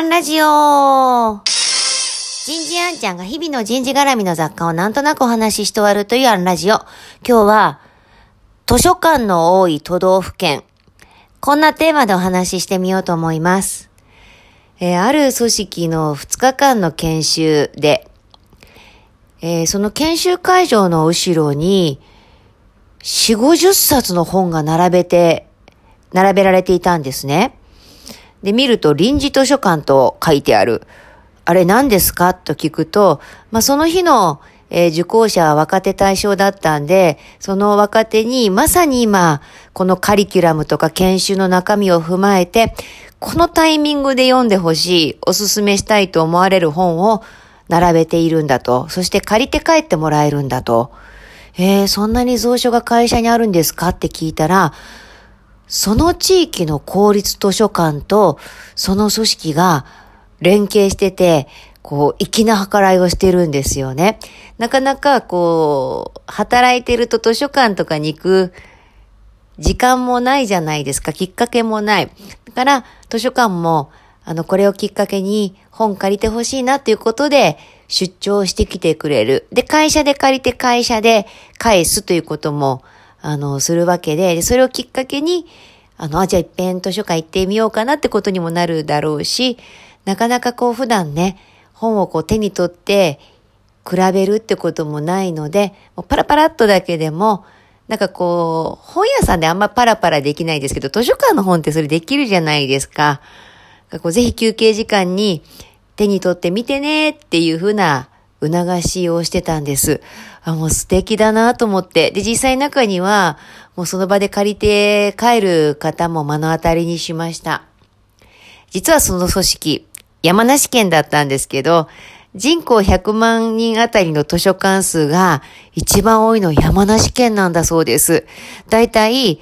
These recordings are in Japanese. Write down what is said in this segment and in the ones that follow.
アンラジオ人事アンちゃんが日々の人事絡みの雑貨をなんとなくお話しして終わるというアンラジオ。今日は、図書館の多い都道府県。こんなテーマでお話ししてみようと思います。えー、ある組織の2日間の研修で、えー、その研修会場の後ろに、4、50冊の本が並べて、並べられていたんですね。で、見ると臨時図書館と書いてある。あれ何ですか？と聞くと、まあ、その日の、えー、受講者は若手対象だったんで、その若手にまさに今、このカリキュラムとか研修の中身を踏まえて、このタイミングで読んでほしい、おすすめしたいと思われる本を並べているんだと。そして借りて帰ってもらえるんだと。えー、そんなに蔵書が会社にあるんですか？って聞いたら、その地域の公立図書館とその組織が連携してて、こう、粋な計らいをしてるんですよね。なかなか、こう、働いてると図書館とかに行く時間もないじゃないですか。きっかけもない。だから、図書館も、あの、これをきっかけに本借りてほしいなっていうことで、出張してきてくれる。で、会社で借りて会社で返すということも、あの、するわけで、それをきっかけに、あの、あ、じゃあ一遍図書館行ってみようかなってことにもなるだろうし、なかなかこう普段ね、本をこう手に取って比べるってこともないので、もうパラパラっとだけでも、なんかこう、本屋さんであんまパラパラできないですけど、図書館の本ってそれできるじゃないですか。こうぜひ休憩時間に手に取ってみてねっていうふうな促しをしてたんです。あ、もう素敵だなと思って。で、実際中には、もうその場で借りて帰る方も目の当たりにしました。実はその組織、山梨県だったんですけど、人口100万人あたりの図書館数が一番多いの山梨県なんだそうです。だいたい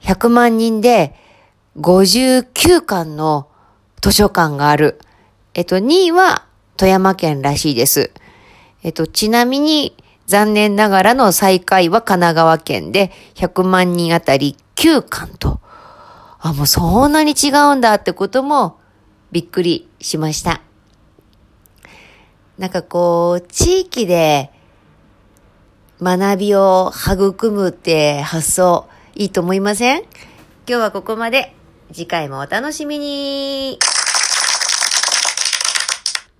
100万人で59巻の図書館がある。えっと、2位は富山県らしいです。えっと、ちなみに、残念ながらの最下位は神奈川県で100万人あたり9巻と。あ、もうそんなに違うんだってこともびっくりしました。なんかこう、地域で学びを育むって発想いいと思いません？今日はここまで。次回もお楽しみに。